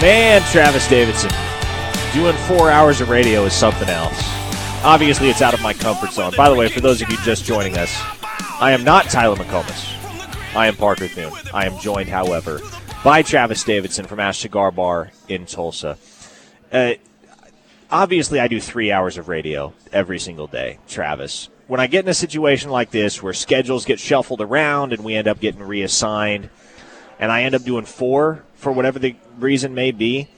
Man, Travis Davidson, doing four hours of radio is something else. Obviously, it's out of my comfort zone. By the way, for those of you just joining us, I am not Tyler McComas. I am Parker Thune. I am joined, however, by Travis Davidson from Ash Cigar Bar in Tulsa. Uh, obviously, I do three hours of radio every single day, Travis. When I get in a situation like this where schedules get shuffled around and we end up getting reassigned, and I end up doing four for whatever the reason may be,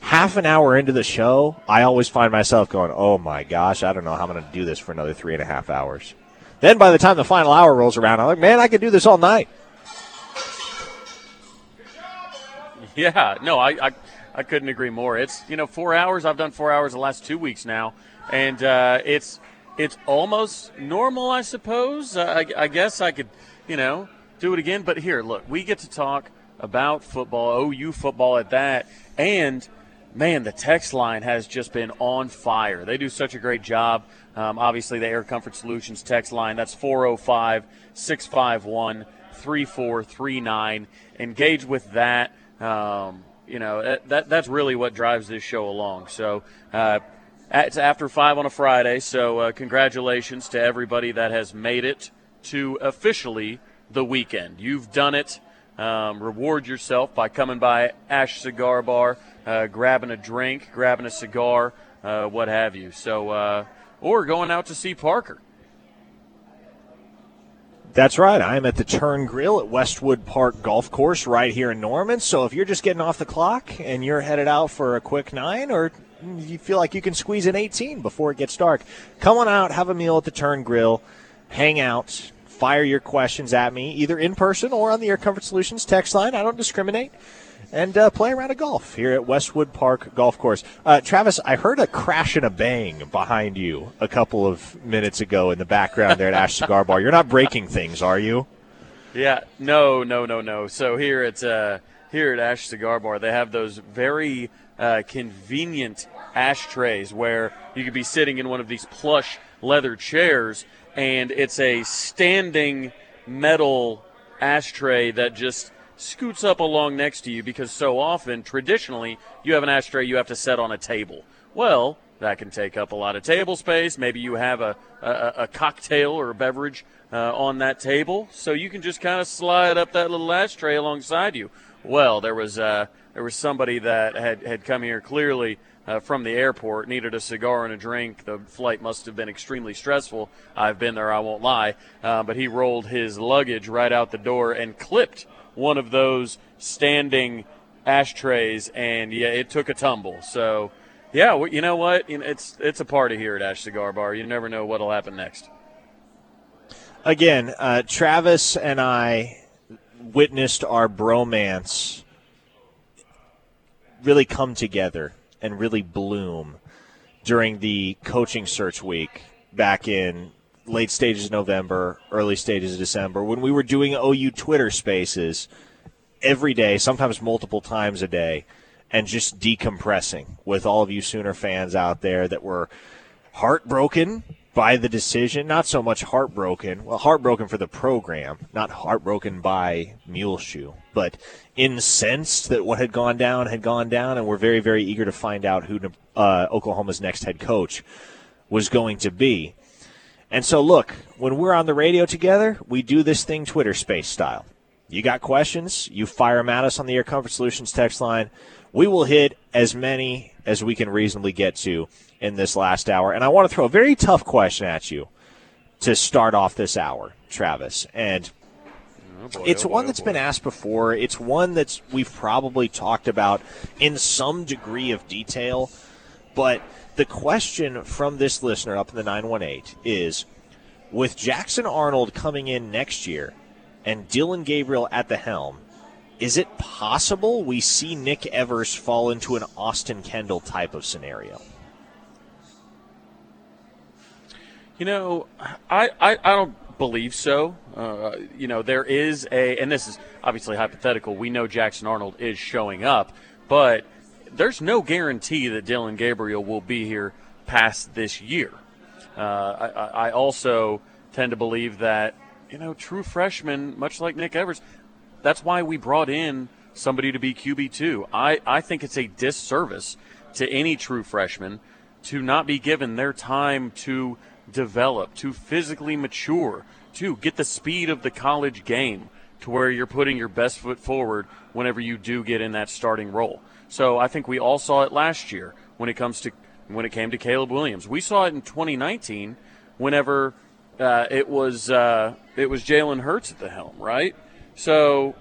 half an hour into the show, I always find myself going, oh my gosh, I don't know how I'm going to do this for another three and a half hours. Then by the time the final hour rolls around, I'm like, man, I could do this all night. Yeah, no, I, I, I couldn't agree more. It's you know four hours. I've done four hours the last two weeks now, and uh, it's it's almost normal, I suppose. I, I guess I could, you know, do it again. But here, look, we get to talk about football, OU football at that, and man, the text line has just been on fire. They do such a great job. Um, obviously, the Air Comfort Solutions text line that's 405 651 3439. Engage with that. Um, you know, that, that's really what drives this show along. So, uh, it's after five on a Friday, so uh, congratulations to everybody that has made it to officially the weekend. You've done it. Um, reward yourself by coming by Ash Cigar Bar, uh, grabbing a drink, grabbing a cigar, uh, what have you. So, uh, or going out to see Parker. That's right. I am at the Turn Grill at Westwood Park Golf Course right here in Norman. So if you're just getting off the clock and you're headed out for a quick nine or you feel like you can squeeze an 18 before it gets dark, come on out, have a meal at the Turn Grill, hang out, fire your questions at me, either in person or on the Air Comfort Solutions text line. I don't discriminate. And uh, play around a golf here at Westwood Park Golf Course. Uh, Travis, I heard a crash and a bang behind you a couple of minutes ago in the background there at Ash Cigar Bar. You're not breaking things, are you? Yeah, no, no, no, no. So here at uh, here at Ash Cigar Bar, they have those very uh, convenient ashtrays where you could be sitting in one of these plush leather chairs and it's a standing metal ashtray that just scoots up along next to you because so often, traditionally, you have an ashtray you have to set on a table. Well, that can take up a lot of table space. Maybe you have a, a, a cocktail or a beverage uh, on that table, so you can just kind of slide up that little ashtray alongside you. Well, there was uh, there was somebody that had, had come here clearly uh, from the airport, needed a cigar and a drink. The flight must have been extremely stressful. I've been there, I won't lie. Uh, but he rolled his luggage right out the door and clipped one of those standing ashtrays, and yeah, it took a tumble. So, yeah, you know what? It's it's a party here at Ash Cigar Bar. You never know what'll happen next. Again, uh, Travis and I witnessed our bromance really come together and really bloom during the coaching search week back in late stages of November, early stages of December, when we were doing OU Twitter spaces every day, sometimes multiple times a day, and just decompressing with all of you Sooner fans out there that were heartbroken by the decision. Not so much heartbroken, well, heartbroken for the program, not heartbroken by Muleshoe, but incensed that what had gone down had gone down, and we're very, very eager to find out who uh, Oklahoma's next head coach was going to be. And so, look, when we're on the radio together, we do this thing Twitter space style. You got questions, you fire them at us on the Air Comfort Solutions text line. We will hit as many as we can reasonably get to in this last hour. And I want to throw a very tough question at you to start off this hour, Travis. And oh boy, it's oh boy, one oh, that's oh been asked before. It's one that's we've probably talked about in some degree of detail. But the question from this listener up in the 918 is with Jackson Arnold coming in next year and Dillon Gabriel at the helm, is it possible we see Nick Evers fall into an Austin Kendall type of scenario? You know, I, I, I don't believe so. Uh, you know, there is a, and this is obviously hypothetical. We know Jackson Arnold is showing up, but there's no guarantee that Dillon Gabriel will be here past this year. Uh, I, I also tend to believe that, you know, true freshmen, much like Nick Evers, that's why we brought in somebody to be QB2. I, I think it's a disservice to any true freshman to not be given their time to develop, to physically mature, to get the speed of the college game to where you're putting your best foot forward whenever you do get in that starting role. So I think we all saw it last year when it comes to when it came to Caleb Williams. We saw it in 2019 whenever uh, it was uh, it was Jalen Hurts at the helm, right? So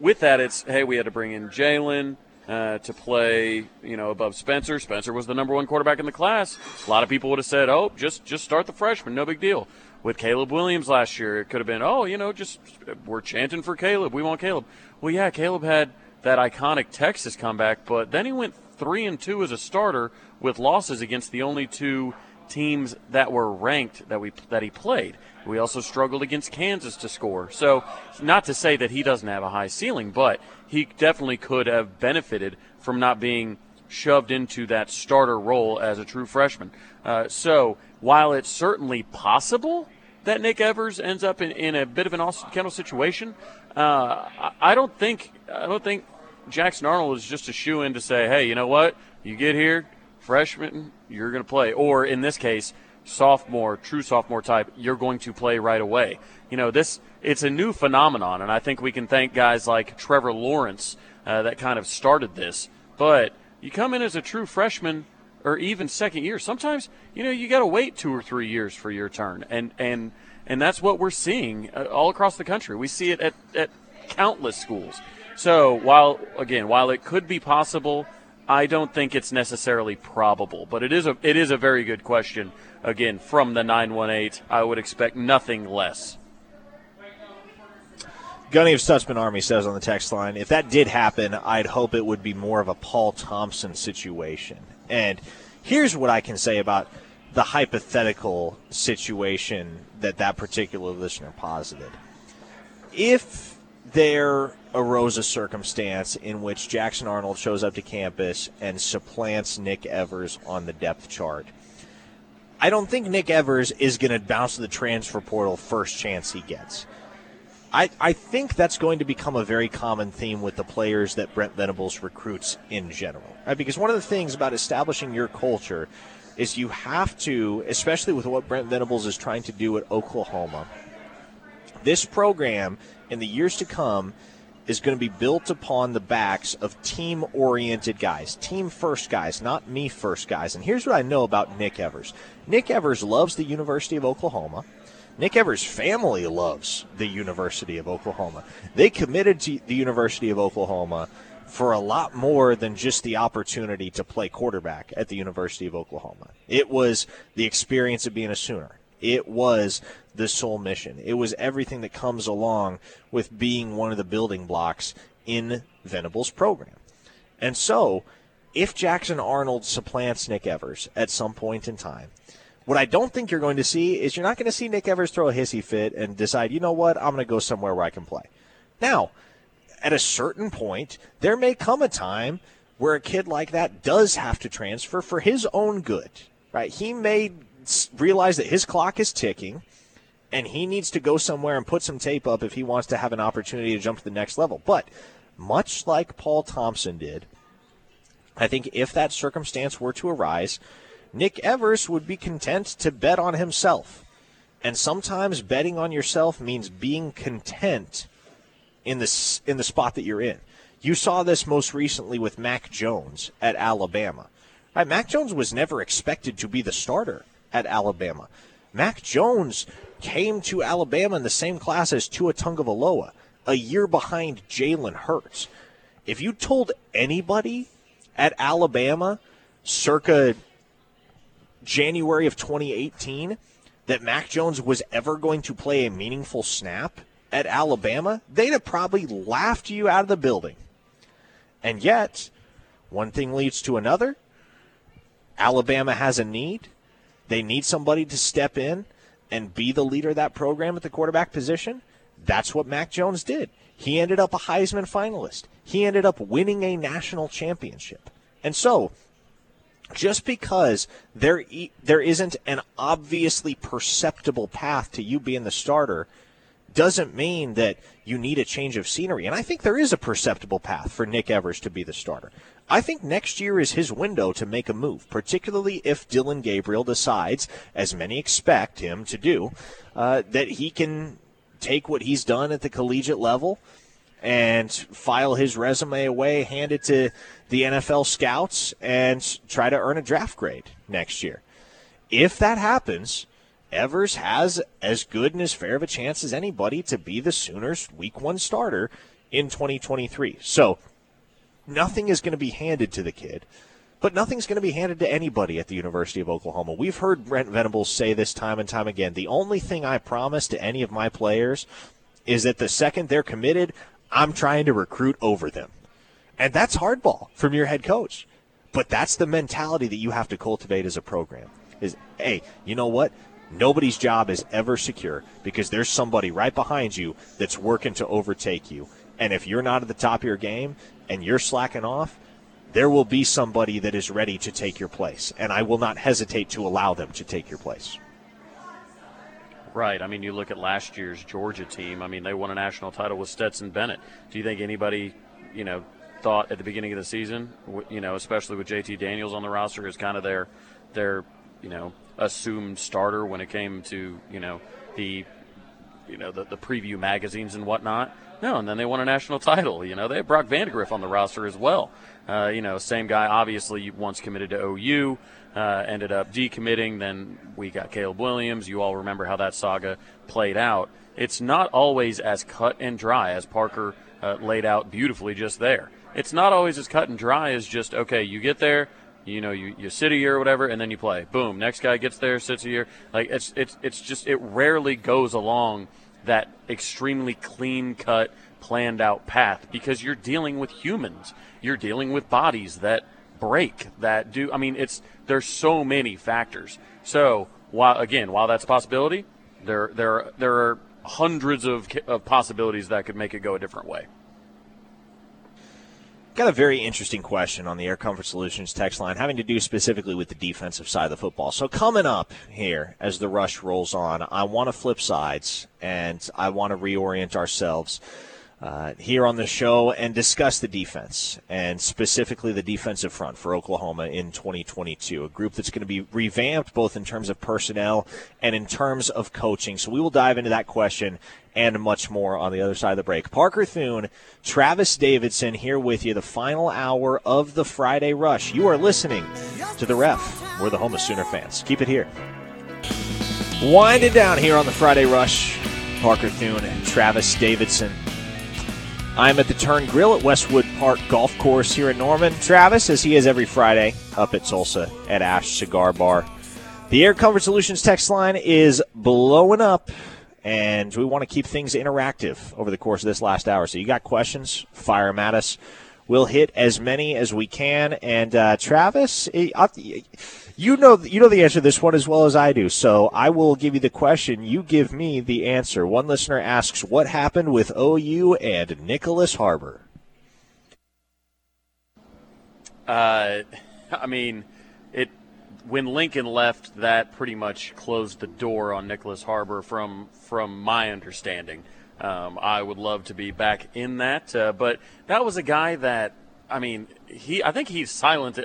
with that, it's hey, we had to bring in Jalen. Uh, to play, you know, above Spencer. Spencer was the number one quarterback in the class. A lot of people would have said, "Oh, just just start the freshman, no big deal." With Caleb Williams last year, it could have been, "Oh, you know, just we're chanting for Caleb. We want Caleb." Well, yeah, Caleb had that iconic Texas comeback, but then he went three and two as a starter with losses against the only two teams that were ranked that we that he played. We also struggled against Kansas to score. So, not to say that he doesn't have a high ceiling, but he definitely could have benefited from not being shoved into that starter role as a true freshman. Uh, so, while it's certainly possible that Nick Evers ends up in, in a bit of an Austin Kendall situation, uh, I, don't think I don't think Jackson Arnold is just a shoe in to say, hey, you know what? You get here, freshman, you're going to play. Or in this case, sophomore, true sophomore type, you're going to play right away. You know, this it's a new phenomenon, and I think we can thank guys like Trevor Lawrence uh, that kind of started this. But you come in as a true freshman or even second year, sometimes you know you got to wait two or three years for your turn, and and and that's what we're seeing uh, all across the country. We see it at, at countless schools. So while again, while it could be possible I don't think it's necessarily probable, but it is a it is a very good question. Again, from the 918, I would expect nothing less. Gunny of Stutzman Army says on the text line, if that did happen, I'd hope it would be more of a Paul Thompson situation. And here's what I can say about the hypothetical situation that that particular listener posited. If there arose a circumstance in which Jackson Arnold shows up to campus and supplants Nick Evers on the depth chart. I don't think Nick Evers is going to bounce to the transfer portal first chance he gets. I, I think that's going to become a very common theme with the players that Brent Venables recruits in general. Right? Because one of the things about establishing your culture is you have to, especially with what Brent Venables is trying to do at Oklahoma, this program in the years to come is going to be built upon the backs of team oriented guys, team first guys, not me first guys. And here's what I know about Nick Evers Nick Evers loves the University of Oklahoma. Nick Evers' family loves the University of Oklahoma. They committed to the University of Oklahoma for a lot more than just the opportunity to play quarterback at the University of Oklahoma. It was the experience of being a Sooner. It was the sole mission. It was everything that comes along with being one of the building blocks in Venables' program. And so, if Jackson Arnold supplants Nick Evers at some point in time, what I don't think you're going to see is you're not going to see Nick Evers throw a hissy fit and decide, you know what, I'm going to go somewhere where I can play. Now, at a certain point, there may come a time where a kid like that does have to transfer for his own good, right? He may realize that his clock is ticking and he needs to go somewhere and put some tape up if he wants to have an opportunity to jump to the next level. But much like Paul Thompson did, I think if that circumstance were to arise, Nick Evers would be content to bet on himself. And sometimes betting on yourself means being content in the in the spot that you're in. You saw this most recently with Mac Jones at Alabama. Right, Mac Jones was never expected to be the starter at Alabama. Mac Jones came to Alabama in the same class as Tua Tagovailoa, a year behind Jalen Hurts. If you told anybody at Alabama circa January of 2018 that Mac Jones was ever going to play a meaningful snap at Alabama, they'd have probably laughed you out of the building. And yet, one thing leads to another. Alabama has a need. They need somebody to step in and be the leader of that program at the quarterback position, that's what Mac Jones did. He ended up a Heisman finalist. He ended up winning a national championship. And so, just because there there isn't an obviously perceptible path to you being the starter doesn't mean that you need a change of scenery. And I think there is a perceptible path for Nick Evers to be the starter. I think next year is his window to make a move, particularly if Dillon Gabriel decides, as many expect him to do, uh, that he can take what he's done at the collegiate level and file his resume away, hand it to the NFL scouts, and try to earn a draft grade next year. If that happens, Evers has as good and as fair of a chance as anybody to be the Sooners' week one starter in 2023. So nothing is going to be handed to the kid, but nothing's going to be handed to anybody at the University of Oklahoma. We've heard Brent Venables say this time and time again. The only thing I promise to any of my players is that the second they're committed, I'm trying to recruit over them. And that's hardball from your head coach. But that's the mentality that you have to cultivate as a program. Is hey, you know what? Nobody's job is ever secure because there's somebody right behind you that's working to overtake you. And if you're not at the top of your game and you're slacking off, there will be somebody that is ready to take your place. And I will not hesitate to allow them to take your place. Right. I mean, you look at last year's Georgia team. I mean, they won a national title with Stetson Bennett. Do you think anybody, you know, thought at the beginning of the season, you know, especially with JT Daniels on the roster, is kind of their, their, you know, assumed starter when it came to, you know, the, you know, the, the preview magazines and whatnot? No, and then they won a national title. You know, they had Brock Vandegrift on the roster as well. Uh, you know, same guy, obviously, once committed to OU, uh, ended up decommitting. Then we got Caleb Williams. You all remember how that saga played out. It's not always as cut and dry as Parker uh, laid out beautifully just there. It's not always as cut and dry as just, okay, you get there, you know, you, you sit a year or whatever, and then you play. Boom, next guy gets there, sits a year. Like, it's, it's, it's just, it rarely goes along – that extremely clean cut, planned out path because you're dealing with humans. You're dealing with bodies that break, that do. I mean, it's there's so many factors. So while again, while that's a possibility, there there there are hundreds of, of possibilities that could make it go a different way. Got a very interesting question on the Air Comfort Solutions text line having to do specifically with the defensive side of the football. So, coming up here as the rush rolls on, I want to flip sides and I want to reorient ourselves uh, here on the show and discuss the defense and specifically the defensive front for Oklahoma in 2022. A group that's going to be revamped both in terms of personnel and in terms of coaching. So we will dive into that question and much more on the other side of the break. Parker Thune, Travis Davidson here with you, the final hour of the Friday Rush. You are listening to The Ref. We're the home of Sooner fans. Keep it here. Wind it down here on the Friday Rush. Parker Thune and Travis Davidson I'm at the Turn Grill at Westwood Park Golf Course here in Norman. Travis, as he is every Friday, up at Tulsa at Ash Cigar Bar. The Air Comfort Solutions text line is blowing up, and we want to keep things interactive over the course of this last hour. So you got questions, fire them at us. We'll hit as many as we can. And uh, Travis, eh, you know you know the answer to this one as well as I do. So I will give you the question. You give me the answer. One listener asks, "What happened with OU and Nicholas Harbor?" Uh, I mean, it when Lincoln left, that pretty much closed the door on Nicholas Harbor from from my understanding. Um, I would love to be back in that, uh, but that was a guy that I mean, he I think he's silent.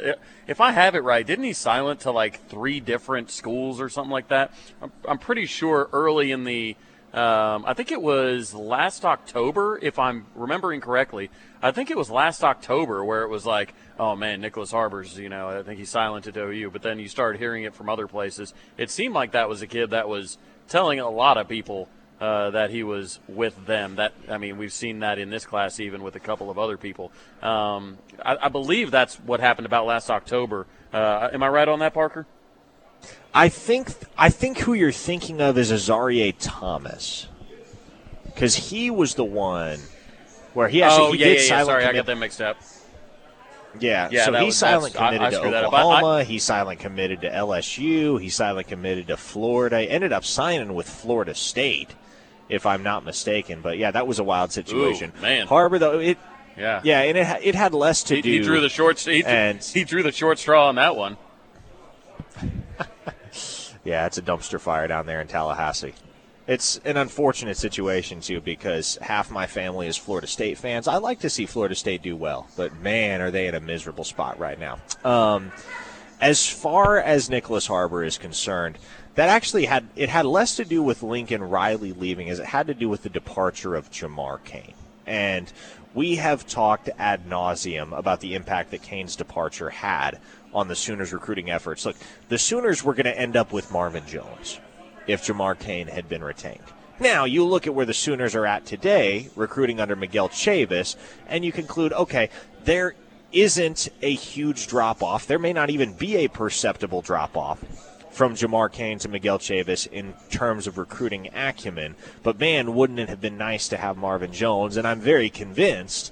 If I have it right, didn't he silent to like three different schools or something like that? I'm, I'm pretty sure early in the um, I think it was last October, if I'm remembering correctly. I think it was last October where it was like, oh man, Nicholas Harbor's, you know, I think he's silent at OU. But then you started hearing it from other places. It seemed like that was a kid that was telling a lot of people uh, that he was with them. That I mean, we've seen that in this class, even with a couple of other people. Um, I, I, believe that's what happened about last October. Uh, am I right on that, Parker? I think I think who you're thinking of is Azareye'h Thomas, because he was the one where he actually oh, he yeah, did yeah, yeah. silent. Sorry, commit- I got them mixed up. Yeah, Yeah, so he was- silent that's- I- committed I to up. I- Oklahoma. he silent committed to LSU. He silent committed to Florida. He ended up signing with Florida State, if I'm not mistaken. But yeah, that was a wild situation. Ooh, man. Harbor though it. Yeah, Yeah, and it it had less to He, do. he drew the short. He, and- he drew the short straw on that one. Yeah, it's a dumpster fire down there in Tallahassee. It's an unfortunate situation too because half my family is Florida State fans. I like to see Florida State do well, but man, are they in a miserable spot right now. Um, as far as Nicholas Harbor is concerned, that actually had it had less to do with Lincoln Riley leaving as it had to do with the departure of Jamar Cain. And we have talked ad nauseum about the impact that Cain's departure had on the Sooners recruiting efforts. Look, the Sooners were going to end up with Marvin Jones if Jamar Cain had been retained. Now, you look at where the Sooners are at today, recruiting under Miguel Chavis, and you conclude, okay, there isn't a huge drop off. There may not even be a perceptible drop off from Jamar Cain to Miguel Chavis in terms of recruiting acumen. But man, wouldn't it have been nice to have Marvin Jones? And I'm very convinced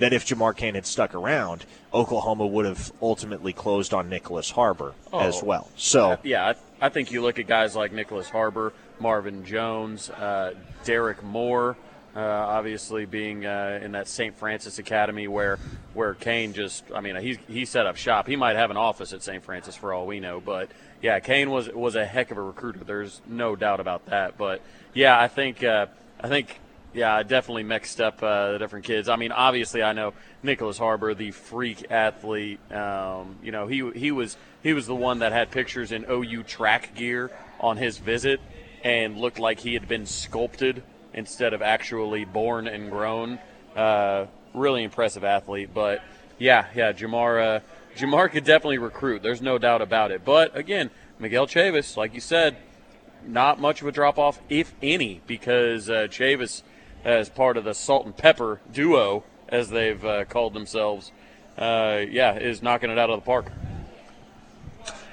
that if Jamar Cain had stuck around, Oklahoma would have ultimately closed on Nicholas Harbor Oh. as well. So Yeah, I, I think you look at guys like Nicholas Harbor, Marvin Jones, uh, Derrick Moore, uh, obviously being uh, in that St. Frances Academy where where Cain just, I mean, he he set up shop. He might have an office at St. Frances for all we know, but yeah, Cain was was a heck of a recruiter. There's no doubt about that. But yeah, I think uh, I think yeah, I definitely mixed up uh, the different kids. I mean, obviously, I know Nicholas Harbor, the freak athlete. Um, you know, he he was he was the one that had pictures in OU track gear on his visit and looked like he had been sculpted instead of actually born and grown. Uh, really impressive athlete, but yeah, yeah, Jamar uh, Jamar could definitely recruit. There's no doubt about it. But again, Miguel Chavis, like you said, not much of a drop off, if any, because uh, Chavis, as part of the Salt and Pepper duo, as they've uh, called themselves, uh, yeah, is knocking it out of the park.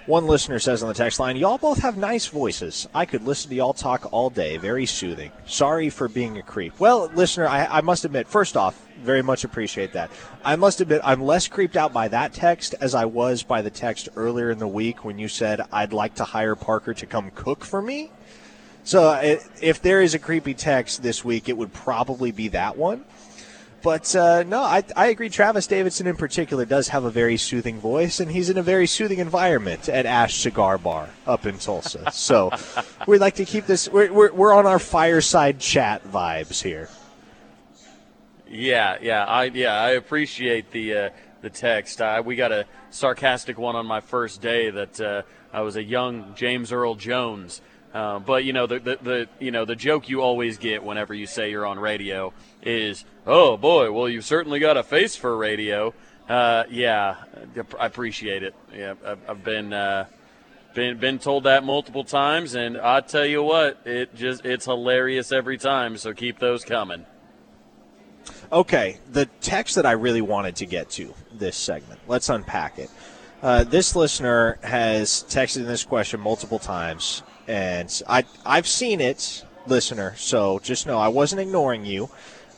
One listener says on the text line, Y'all both have nice voices. I could listen to y'all talk all day. Very soothing. Sorry for being a creep. Well, listener, I, I must admit, first off, very much appreciate that. I must admit, I'm less creeped out by that text as I was by the text earlier in the week when you said, I'd like to hire Parker to come cook for me. So if there is a creepy text this week, it would probably be that one. But uh, no, I, I agree. Travis Davidson in particular does have a very soothing voice, and he's in a very soothing environment at Ash Cigar Bar up in Tulsa. so we'd like to keep this. We're, we're, we're on our fireside chat vibes here. Yeah, yeah, I yeah, I appreciate the uh, the text. I, we got a sarcastic one on my first day that uh, I was a young James Earl Jones. Uh, but you know the, the the you know the joke you always get whenever you say you're on radio is, "Oh boy, well you've certainly got a face for radio." Uh, yeah, I appreciate it. Yeah, I've, been uh, been been told that multiple times, and I tell you what, it just it's hilarious every time. So keep those coming. Okay, the text that I really wanted to get to this segment. Let's unpack it. Uh, this listener has texted this question multiple times, and I I've seen it, listener. So just know I wasn't ignoring you.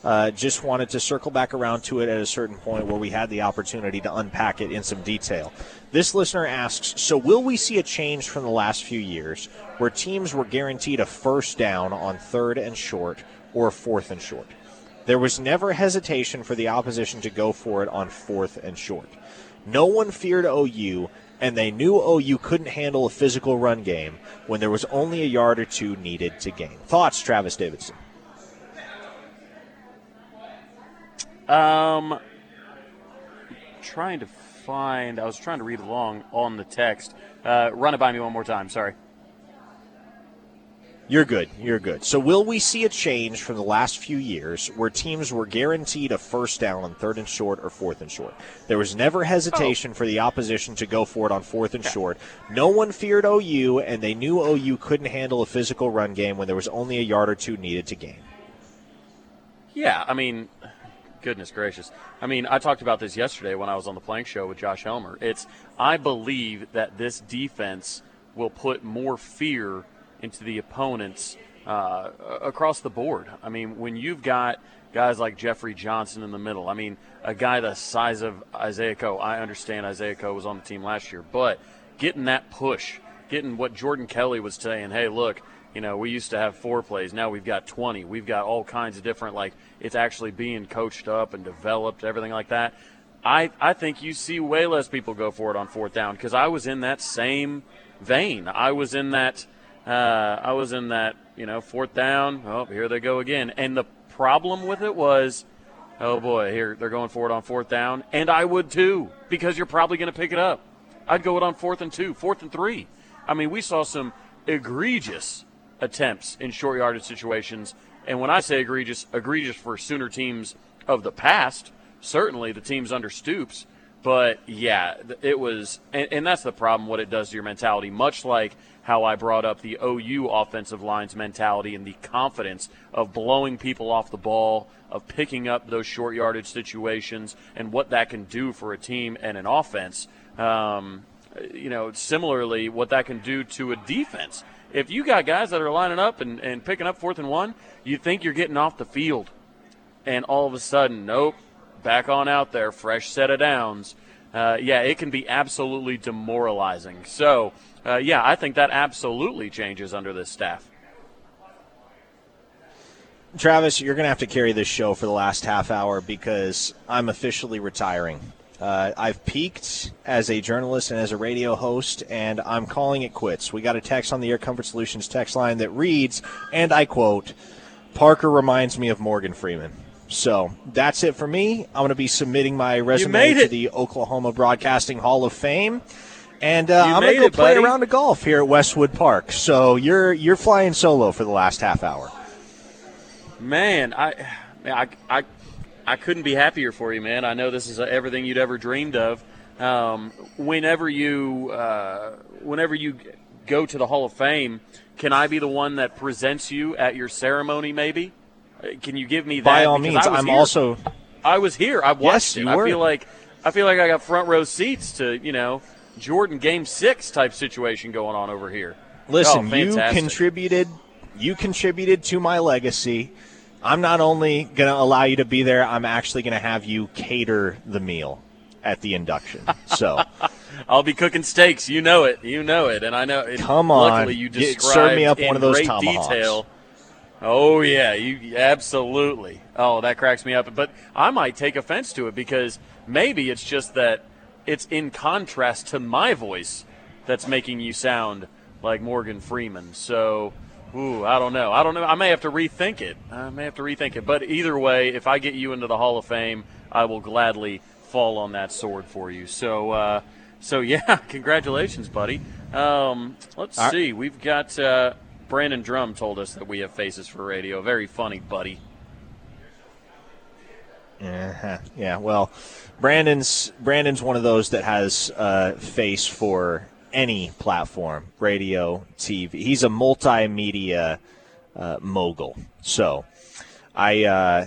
Uh, just wanted to circle back around to it at a certain point where we had the opportunity to unpack it in some detail. This listener asks So, will we see a change from the last few years where teams were guaranteed a first down on third and short or fourth and short? There was never hesitation for the opposition to go for it on fourth and short. No one feared OU, and they knew OU couldn't handle a physical run game when there was only a yard or two needed to gain. Thoughts, Travis Davidson? Um, trying to find. I was trying to read along on the text. Uh, run it by me one more time. Sorry. You're good. You're good. So, will we see a change from the last few years where teams were guaranteed a first down on third and short or fourth and short? There was never hesitation for the opposition to go for it on fourth and short. No one feared OU, and they knew OU couldn't handle a physical run game when there was only a yard or two needed to gain. Yeah, I mean, goodness gracious. I mean, I talked about this yesterday when I was on the Plank Show with Josh Helmer. It's I believe that this defense will put more fear into the opponents uh, across the board. I mean, when you've got guys like Jeffery Johnson in the middle, I mean, a guy the size of Isaiah Coe. I understand Isaiah Coe was on the team last year, but getting that push, getting what Jordan Kelley was saying, hey, look, you know, we used to have four plays. Now we've got 20. We've got all kinds of different, like, it's actually being coached up and developed, everything like that. I, I think you see way less people go for it on fourth down because I was in that same vein. I was in that uh, I was in that, you know, fourth down. Oh, here they go again. And the problem with it was, oh boy, here they're going for it on fourth down, and I would too because you're probably going to pick it up. I'd go it on fourth and two, fourth and three. I mean, we saw some egregious attempts in short yardage situations, and when I say egregious, egregious for Sooner teams of the past, certainly the teams under Stoops. But yeah, it was, and, and that's the problem. What it does to your mentality, much like how I brought up the OU offensive line's mentality and the confidence of blowing people off the ball, of picking up those short yardage situations, and what that can do for a team and an offense. Um, you know, similarly, what that can do to a defense. If you got guys that are lining up and, and picking up fourth and one, you think you're getting off the field. And all of a sudden, nope, back on out there, fresh set of downs. Uh, yeah, it can be absolutely demoralizing. So, uh, yeah, I think that absolutely changes under this staff. Travis, you're going to have to carry this show for the last half hour because I'm officially retiring. Uh, I've peaked as a journalist and as a radio host, and I'm calling it quits. We got a text on the Air Comfort Solutions text line that reads, and I quote, Parker reminds me of Morgan Freeman. So that's it for me. I'm going to be submitting my resume to the Oklahoma Broadcasting Hall of Fame. And uh, I'm going to go it, play buddy. a round of golf here at Westwood Park. So you're you're flying solo for the last half hour. Man, I, I, I, I couldn't be happier for you, man. I know this is everything you'd ever dreamed of. Um, whenever you, uh, whenever you go to the Hall of Fame, can I be the one that presents you at your ceremony? Maybe. Uh, Can you give me that? By all Because means, I'm here. also I was here. I watched Yes, it. you were. I feel like I feel like I got front row seats to you know Jordan Game Six type situation going on over here. Listen, Oh, you contributed. You contributed to my legacy. I'm not only going to allow you to be there. I'm actually going to have you cater the meal at the induction. So I'll be cooking steaks. You know it. You know it. And I know. And Come on. Luckily, you Get- serve me up in one of those great tomahawks. detail. Oh yeah, you absolutely. Oh, that cracks me up. But I might take offense to it because maybe it's just that it's in contrast to my voice that's making you sound like Morgan Freeman. So, ooh, I don't know. I don't know. I may have to rethink it. I may have to rethink it. But either way, if I get you into the Hall of Fame, I will gladly fall on that sword for you. So, uh, so yeah, congratulations, buddy. Um, let's All right. see. We've got uh, Brandon Drumm told us that we have faces for radio. Very funny, buddy. Uh-huh. Yeah, well, Brandon's Brandon's one of those that has a face for any platform, radio, TV. He's a multimedia uh, mogul. So, I uh,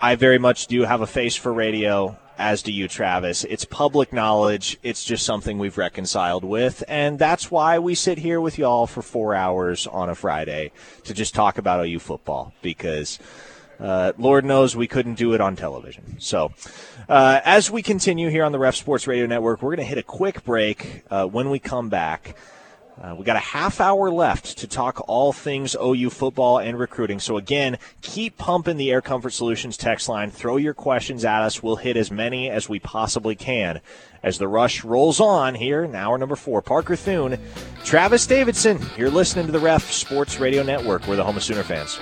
I very much do have a face for radio. As do you, Travis. It's public knowledge. It's just something we've reconciled with, and that's why we sit here with y'all for four hours on a Friday to just talk about OU football because. Uh, Lord knows we couldn't do it on television. So, uh, as we continue here on the Ref Sports Radio Network, we're going to hit a quick break. Uh, when we come back, uh, we got a half hour left to talk all things OU football and recruiting. So again, keep pumping the Air Comfort Solutions text line. Throw your questions at us. We'll hit as many as we possibly can. As the rush rolls on here in hour number four, Parker Thune, Travis Davidson. You're listening to the Ref Sports Radio Network. We're the home of Sooner fans.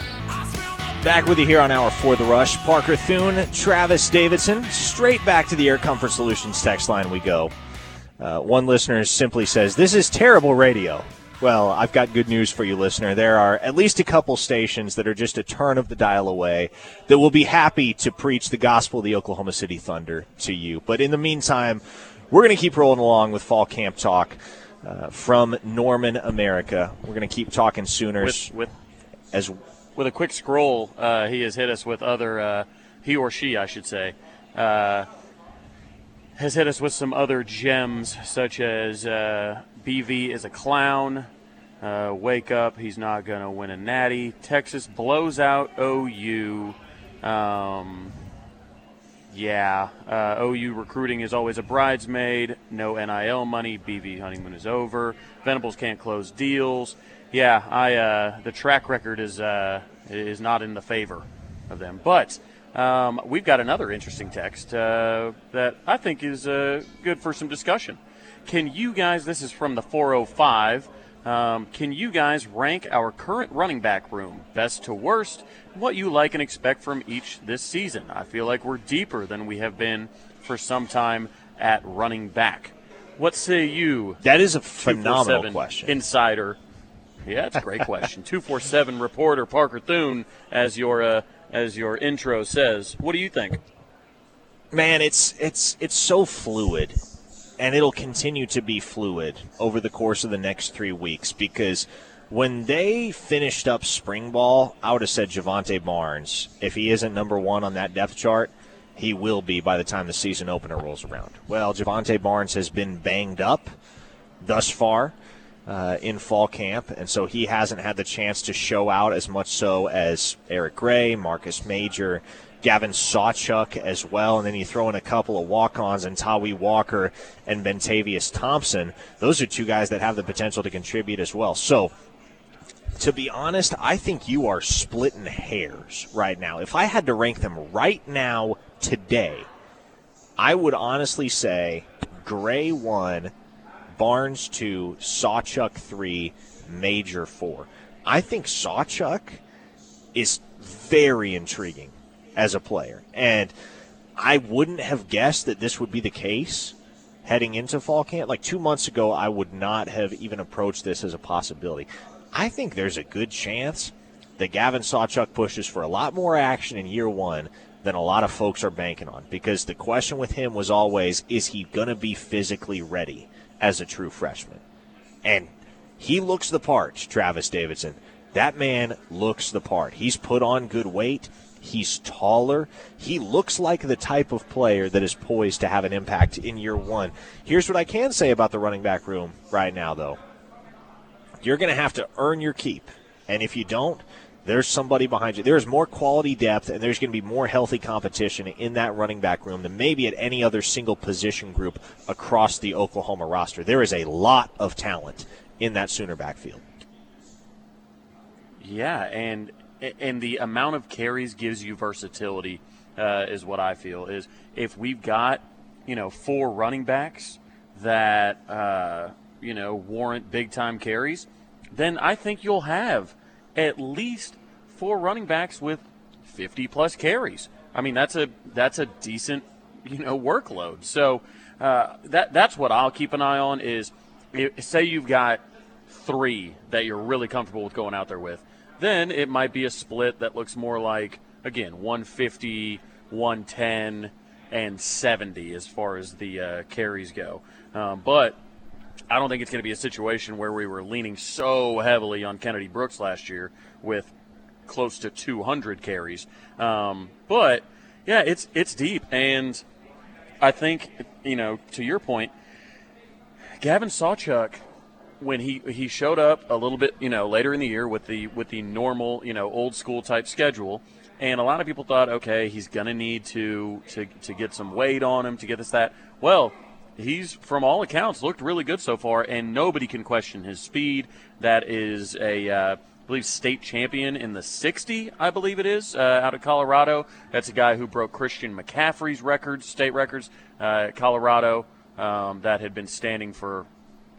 Back with you here on Hour for the Rush. Parker Thune, Travis Davidson. Straight back to the Air Comfort Solutions text line we go. Uh, one listener simply says, This is terrible radio. Well, I've got good news for you, listener. There are at least a couple stations that are just a turn of the dial away that will be happy to preach the gospel of the Oklahoma City Thunder to you. But in the meantime, we're going to keep rolling along with Fall Camp Talk uh, from Norman, America. We're going to keep talking Sooners With with as with a quick scroll, uh, he has hit us with other uh, he or she, I should say, uh, has hit us with some other gems such as uh, BV is a clown. Uh, wake up, he's not going to win a natty. Texas blows out OU. Um, yeah, uh, OU recruiting is always a bridesmaid. No NIL money. BV honeymoon is over. Venables can't close deals. Yeah, I uh, the track record is uh, is not in the favor of them. But um, we've got another interesting text uh, that I think is uh, good for some discussion. Can you guys? This is from the 405. Um, can you guys rank our current running back room, best to worst, what you like and expect from each this season? I feel like we're deeper than we have been for some time at running back. What say you? That is a phenomenal question. Insider. Yeah, it's a great question. 247 reporter Parker Thune, as your, uh, as your intro says. What do you think? Man, it's it's it's so fluid and it'll continue to be fluid over the course of the next three weeks because when they finished up spring ball, I would have said Jovantae Barnes. If he isn't number one on that depth chart, he will be by the time the season opener rolls around. Well, Jovantae Barnes has been banged up thus far uh, in fall camp, and so he hasn't had the chance to show out as much so as Eric Gray, Marcus Major, Gavin Sawchuk as well, and then you throw in a couple of walk-ons and Tawee Walker and Bentavious Thompson. Those are two guys that have the potential to contribute as well. So, to be honest, I think you are splitting hairs right now. If I had to rank them right now, today, I would honestly say Gray one, Barnes two, Sawchuk three, Major four. I think Sawchuk is very intriguing as a player. And I wouldn't have guessed that this would be the case heading into fall camp. Like two months ago, I would not have even approached this as a possibility. I think there's a good chance that Gavin Sawchuk pushes for a lot more action in year one than a lot of folks are banking on because the question with him was always is he going to be physically ready as a true freshman? And he looks the part, Travis Davidson. That man looks the part. He's put on good weight. He's taller. He looks like the type of player that is poised to have an impact in year one. Here's what I can say about the running back room right now, though. You're going to have to earn your keep. And if you don't, there's somebody behind you. There's more quality depth, and there's going to be more healthy competition in that running back room than maybe at any other single position group across the Oklahoma roster. There is a lot of talent in that Sooner backfield. Yeah, and and the amount of carries gives you versatility, uh, is what I feel. Is if we've got you know four running backs that uh, you know warrant big time carries, then I think you'll have at least four running backs with 50 plus carries. I mean that's a that's a decent you know workload. So uh, that that's what I'll keep an eye on. Is say you've got three that you're really comfortable with going out there with then it might be a split that looks more like, again, 150, 110, and 70 as far as the uh, carries go. Um, but I don't think it's going to be a situation where we were leaning so heavily on Kennedy Brooks last year with close to 200 carries. Um, but yeah, it's it's deep, and I think you know to your point, Gavin Sawchuk when he he showed up a little bit, you know, later in the year with the with the normal, you know, old school type schedule, and a lot of people thought, okay, he's gonna need to to to get some weight on him to get this that. Well, he's from all accounts looked really good so far, and nobody can question his speed. That is a uh, I believe state champion in the 60, I believe it is, uh, out of Colorado. That's a guy who broke Christian McCaffrey's records, state records, uh, Colorado, um, that had been standing for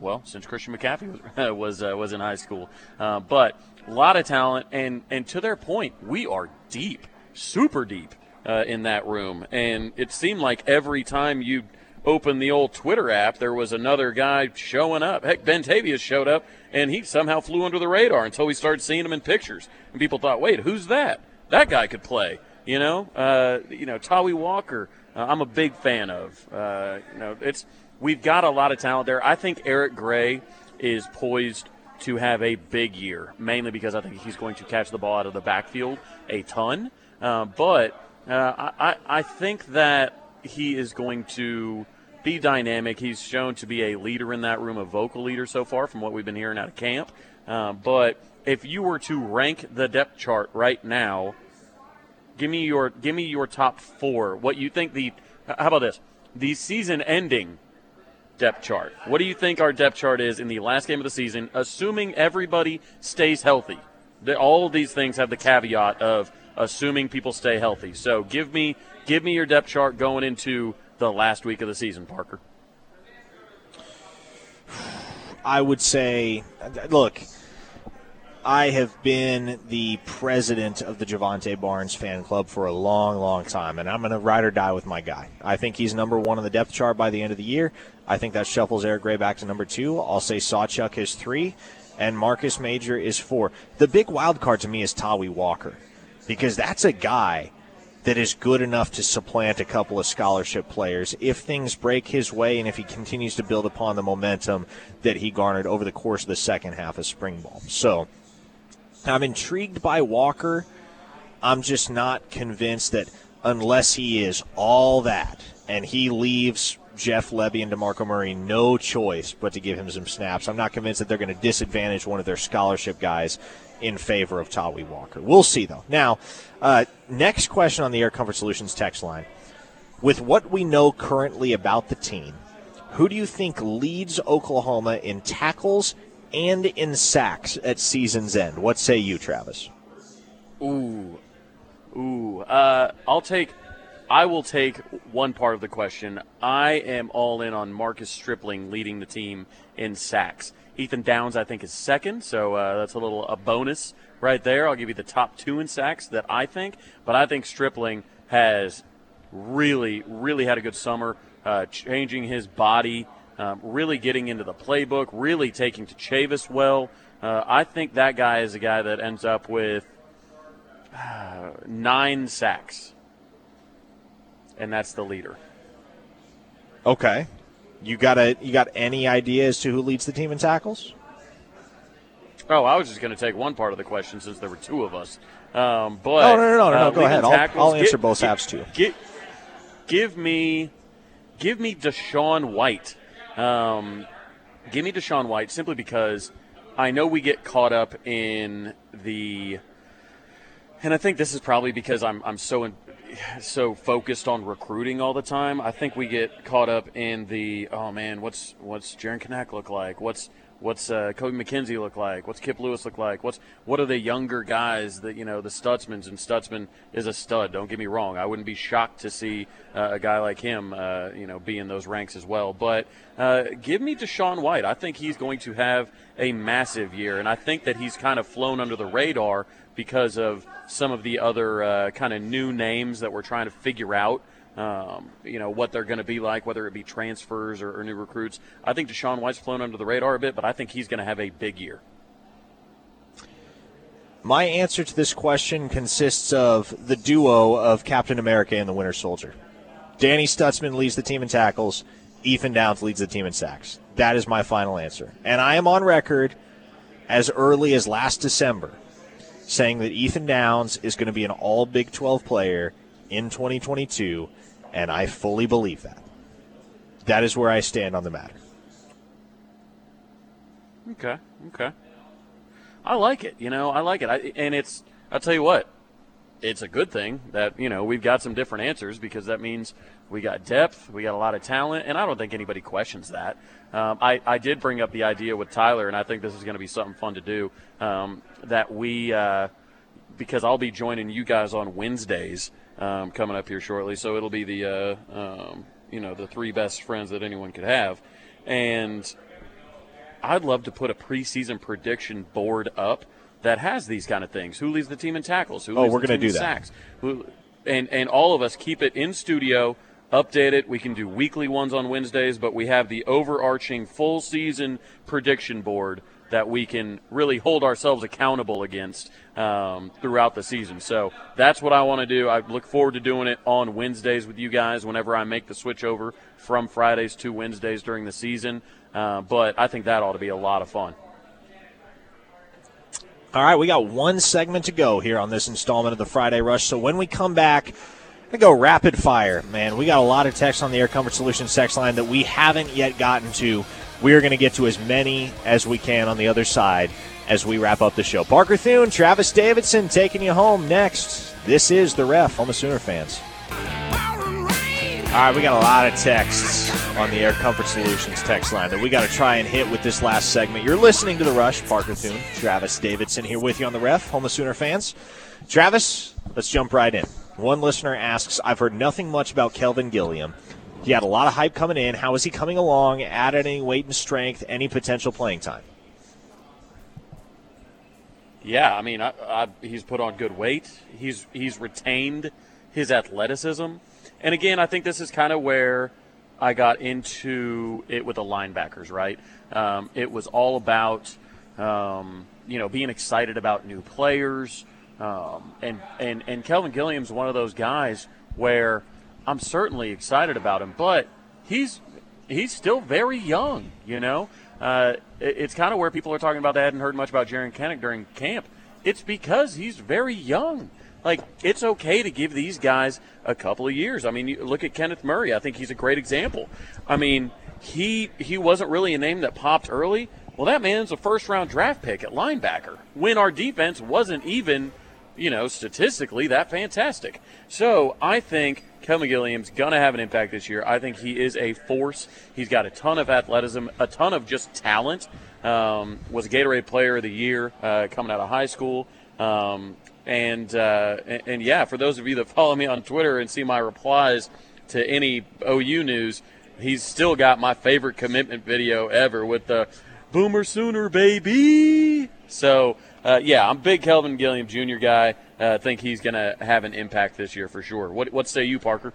well, since Christian McCaffrey was was, uh, was in high school. Uh, but a lot of talent, and and to their point, we are deep, super deep uh, in that room. And it seemed like every time you open the old Twitter app, there was another guy showing up. Heck, Ben Bentavious showed up, and he somehow flew under the radar until we started seeing him in pictures. And people thought, wait, who's that? That guy could play. You know, uh, you know, Tawee Walker. Uh, I'm a big fan of. Uh, you know, it's we've got a lot of talent there. I think Eric Gray is poised to have a big year, mainly because I think he's going to catch the ball out of the backfield a ton. Uh, but uh, I, I think that he is going to be dynamic. He's shown to be a leader in that room, a vocal leader so far from what we've been hearing out of camp. Uh, but if you were to rank the depth chart right now, give me your give me your top four. What you think the how about this? The season ending depth chart. What do you think our depth chart is in the last game of the season, assuming everybody stays healthy? All of these things have the caveat of assuming people stay healthy. So give me give me your depth chart going into the last week of the season, Parker. I would say, look, I have been the president of the Jovantae Barnes fan club for a long, long time, and I'm going to ride or die with my guy. I think he's number one on the depth chart by the end of the year. I think that shuffles Eric Gray back to number two. I'll say Sawchuk is three, and Marcus Major is four. The big wild card to me is Tawee Walker, because that's a guy that is good enough to supplant a couple of scholarship players if things break his way and if he continues to build upon the momentum that he garnered over the course of the second half of spring ball. So I'm intrigued by Walker. I'm just not convinced that unless he is all that and he leaves Jeff Lebby and DeMarco Murray no choice but to give him some snaps, I'm not convinced that they're going to disadvantage one of their scholarship guys in favor of Tawee Walker. We'll see, though. Now, uh, next question on the Air Comfort Solutions text line. With what we know currently about the team, who do you think leads Oklahoma in tackles and in sacks at season's end. What say you, Travis? Ooh, ooh. Uh, I'll take. I will take one part of the question. I am all in on Marcus Stripling leading the team in sacks. Ethan Downs, I think, is second, so uh, that's a little a bonus right there. I'll give you the top two in sacks that I think, but I think Stripling has really, really had a good summer, uh, changing his body um, really getting into the playbook, really taking to Chavis well. Uh, I think that guy is a guy that ends up with uh, nine sacks, and that's the leader. Okay, you got a you got any idea as to who leads the team in tackles? Oh, I was just going to take one part of the question since there were two of us. Um, but no, no, no, no, no. Uh, go ahead. Tackles, I'll, I'll, answer get, both halves too. Get, give me, give me DaShaun White. Um, give me DaShaun White simply because I know we get caught up in the, and I think this is probably because I'm I'm so in, so focused on recruiting all the time. I think we get caught up in the oh man, what's what's Jaren Kanak look like? What's What's uh, Kobie McKinzie look like? What's Kip Lewis look like? What's what are the younger guys that you know the Stutzmans and Stutzman is a stud. Don't get me wrong. I wouldn't be shocked to see uh, a guy like him, uh, you know, be in those ranks as well. But uh, give me DaShaun White. I think he's going to have a massive year, and I think that he's kind of flown under the radar because of some of the other uh, kind of new names that we're trying to figure out um, you know what they're going to be like, whether it be transfers or, or new recruits. I think DaShaun White's flown under the radar a bit, but I think he's going to have a big year. My answer to this question consists of the duo of Captain America and the Winter Soldier. Danny Stutzman leads the team in tackles. Ethan Downs leads the team in sacks. That is my final answer. And I am on record as early as last December saying that Ethan Downs is going to be an all Big 12 player in 2022 and I fully believe that. That is where I stand on the matter. Okay, okay. I like it. You know, I like it. I, and it's, I'll tell you what, it's a good thing that, you know, we've got some different answers because that means we got depth, we got a lot of talent, and I don't think anybody questions that. Um, I, I did bring up the idea with Tyler, and I think this is going to be something fun to do. Um, that we, uh, because I'll be joining you guys on Wednesdays um, coming up here shortly. So it'll be the uh, um, you know the three best friends that anyone could have, and I'd love to put a preseason prediction board up that has these kind of things. Who leads the team in tackles? Who oh, leads we're going to do that. Sacks? Who, and and all of us keep it in studio, update it. We can do weekly ones on Wednesdays, but we have the overarching full season prediction board that we can really hold ourselves accountable against um, throughout the season. So that's what I want to do. I look forward to doing it on Wednesdays with you guys whenever I make the switch over from Fridays to Wednesdays during the season. Uh, but I think that ought to be a lot of fun. All right, we got one segment to go here on this installment of the Friday Rush. So when we come back, we go rapid fire, man. We got a lot of text on the Air Comfort Solutions text line that we haven't yet gotten to. We are going to get to as many as we can on the other side as we wrap up the show. Parker Thune, Travis Davidson taking you home next. This is The Ref on the Sooner fans. All right, we got a lot of texts on the Air Comfort Solutions text line that we got to try and hit with this last segment. You're listening to The Rush. Parker Thune, Travis Davidson here with you on The Ref, home of Sooner fans. Travis, let's jump right in. One listener asks I've heard nothing much about Kelvin Gilliam He had a lot of hype coming in. How is he coming along? Add any weight and strength? Any potential playing time? Yeah, I mean, I, I, he's put on good weight. He's he's retained his athleticism, and again, I think this is kind of where I got into it with the linebackers. Right, um, it was all about um, you know being excited about new players, um, and and and Kelvin Gilliam's one of those guys where I'm certainly excited about him, but he's he's still very young. You know, uh, it's kind of where people are talking about they hadn't heard much about Jaren Kanak during camp. It's because he's very young. Like it's okay to give these guys a couple of years. I mean, look at Kenneth Murray. I think he's a great example. I mean, he he wasn't really a name that popped early. Well, that man's a first round draft pick at linebacker when our defense wasn't even, you know, statistically that fantastic. So I think Kelvin Gilliam's going to have an impact this year. I think he is a force. He's got a ton of athleticism, a ton of just talent. Um, was a Gatorade Player of the Year uh, coming out of high school. Um, and, uh, and, and yeah, for those of you that follow me on Twitter and see my replies to any OU news, he's still got my favorite commitment video ever with the Boomer Sooner baby. So uh, yeah, I'm big Kelvin Gilliam Jr. guy. I uh, think he's going to have an impact this year for sure. What, what say you, Parker?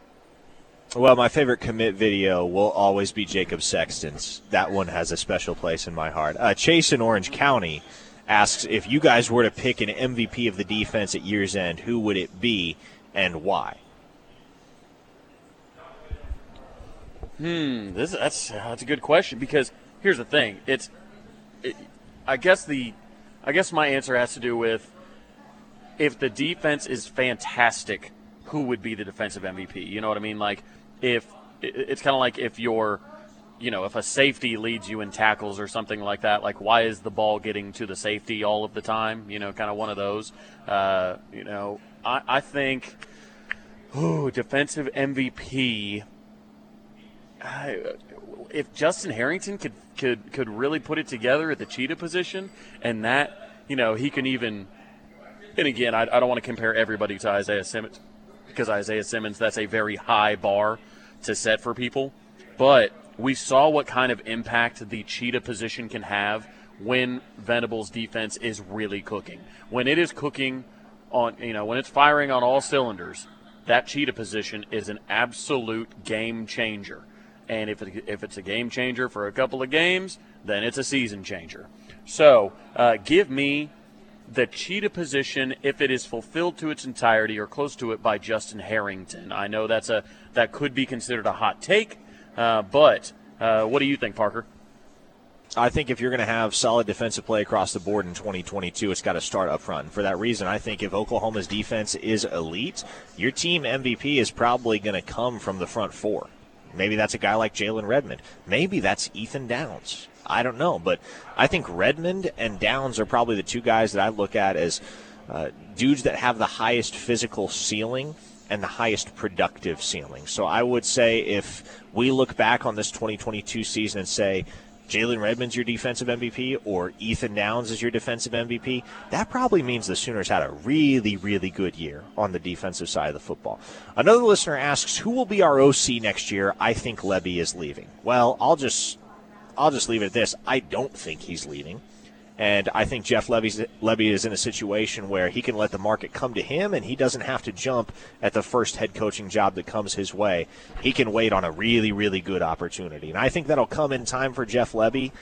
Well, my favorite commit video will always be Jacob Sexton's. That one has a special place in my heart. Uh, Chase in Orange County asks if you guys were to pick an MVP of the defense at year's end, who would it be and why? Hmm, this that's that's a good question because here's the thing. It's, it, I guess the, I guess my answer has to do with if the defense is fantastic, who would be the defensive MVP? You know what I mean? Like if it's kind of like if you're you know, if a safety leads you in tackles or something like that, like why is the ball getting to the safety all of the time? You know, kind of one of those. Uh, you know, I, I think, ooh, defensive MVP. I, if Justin Harrington could could could really put it together at the cheetah position, and that you know he can even and again, I, I don't want to compare everybody to Isaiah Simmons because Isaiah Simmons, that's a very high bar to set for people. But we saw what kind of impact the cheetah position can have when Venables' defense is really cooking. When it is cooking on, you know, when it's firing on all cylinders, that cheetah position is an absolute game changer. And if, it, if it's a game changer for a couple of games, then it's a season changer. So uh, give me the cheetah position if it is fulfilled to its entirety or close to it by Justin Harrington. I know that's a that could be considered a hot take, uh, but uh, what do you think, Parker? I think if you're going to have solid defensive play across the board in 2022, it's got to start up front. And for that reason, I think if Oklahoma's defense is elite, your team MVP is probably going to come from the front four. Maybe that's a guy like Jalen Redmond. Maybe that's Ethan Downs. I don't know, but I think Redmond and Downs are probably the two guys that I look at as uh, dudes that have the highest physical ceiling and the highest productive ceiling. So I would say if we look back on this 2022 season and say Jalen Redmond's your defensive MVP or Ethan Downs is your defensive MVP, that probably means the Sooners had a really, really good year on the defensive side of the football. Another listener asks, who will be our OC next year? I think Lebby is leaving. Well, I'll just I'll just leave it at this. I don't think he's leaving. And I think Jeff Lebby's, Lebby is in a situation where he can let the market come to him and he doesn't have to jump at the first head coaching job that comes his way. He can wait on a really, really good opportunity. And I think that'll come in time for Jeff Lebby.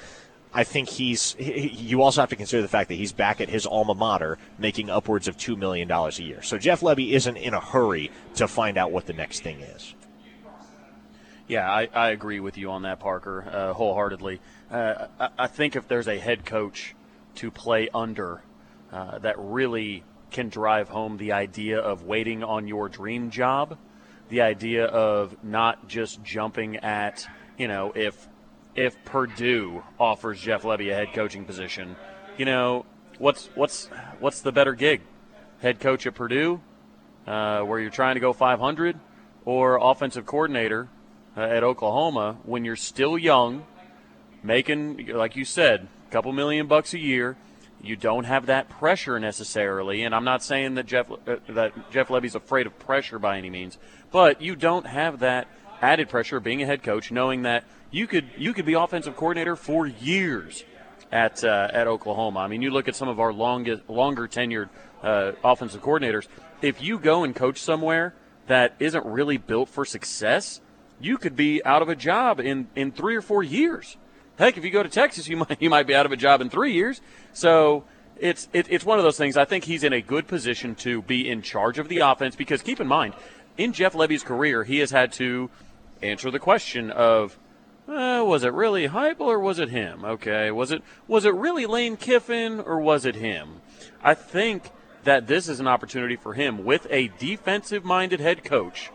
I think he's. He, you also have to consider the fact that he's back at his alma mater, making upwards of two million dollars a year. So Jeff Lebby isn't in a hurry to find out what the next thing is. Yeah, I, I agree with you on that, Parker, uh, wholeheartedly. Uh, I, I, think if there's a head coach to play under uh, that really can drive home the idea of waiting on your dream job, the idea of not just jumping at, you know, if if Purdue offers Jeff Lebby a head coaching position, you know, what's what's what's the better gig? Head coach at Purdue, uh, where you're trying to go 500, or offensive coordinator uh, at Oklahoma when you're still young, making, like you said, couple million bucks a year. You don't have that pressure necessarily, and I'm not saying that Jeff uh, that Jeff Lebby's afraid of pressure by any means, but you don't have that added pressure being a head coach, knowing that you could you could be offensive coordinator for years at uh, at Oklahoma. I mean, you look at some of our longest longer tenured uh, offensive coordinators. If you go and coach somewhere that isn't really built for success, you could be out of a job in, in three or four years. Heck, if you go to Texas, you might you might be out of a job in three years. So it's it, it's one of those things. I think he's in a good position to be in charge of the offense because keep in mind, in Jeff Lebby's career, he has had to answer the question of. Uh, was it really Heupel or was it him? Okay, was it was it really Lane Kiffin or was it him? I think that this is an opportunity for him with a defensive minded head coach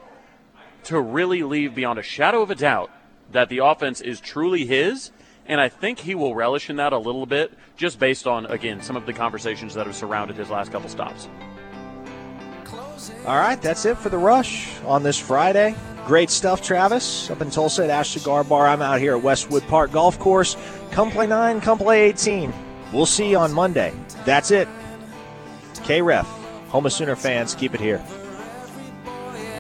to really leave beyond a shadow of a doubt that the offense is truly his. And I think he will relish in that a little bit just based on, again, some of the conversations that have surrounded his last couple stops. All right, that's it for the rush on this Friday. Great stuff, Travis. Up in Tulsa at Ash Cigar Bar. I'm out here at Westwood Park Golf Course. Come play 9, come play 18. We'll see you on Monday. That's it. KREF, Home of Sooner fans, keep it here.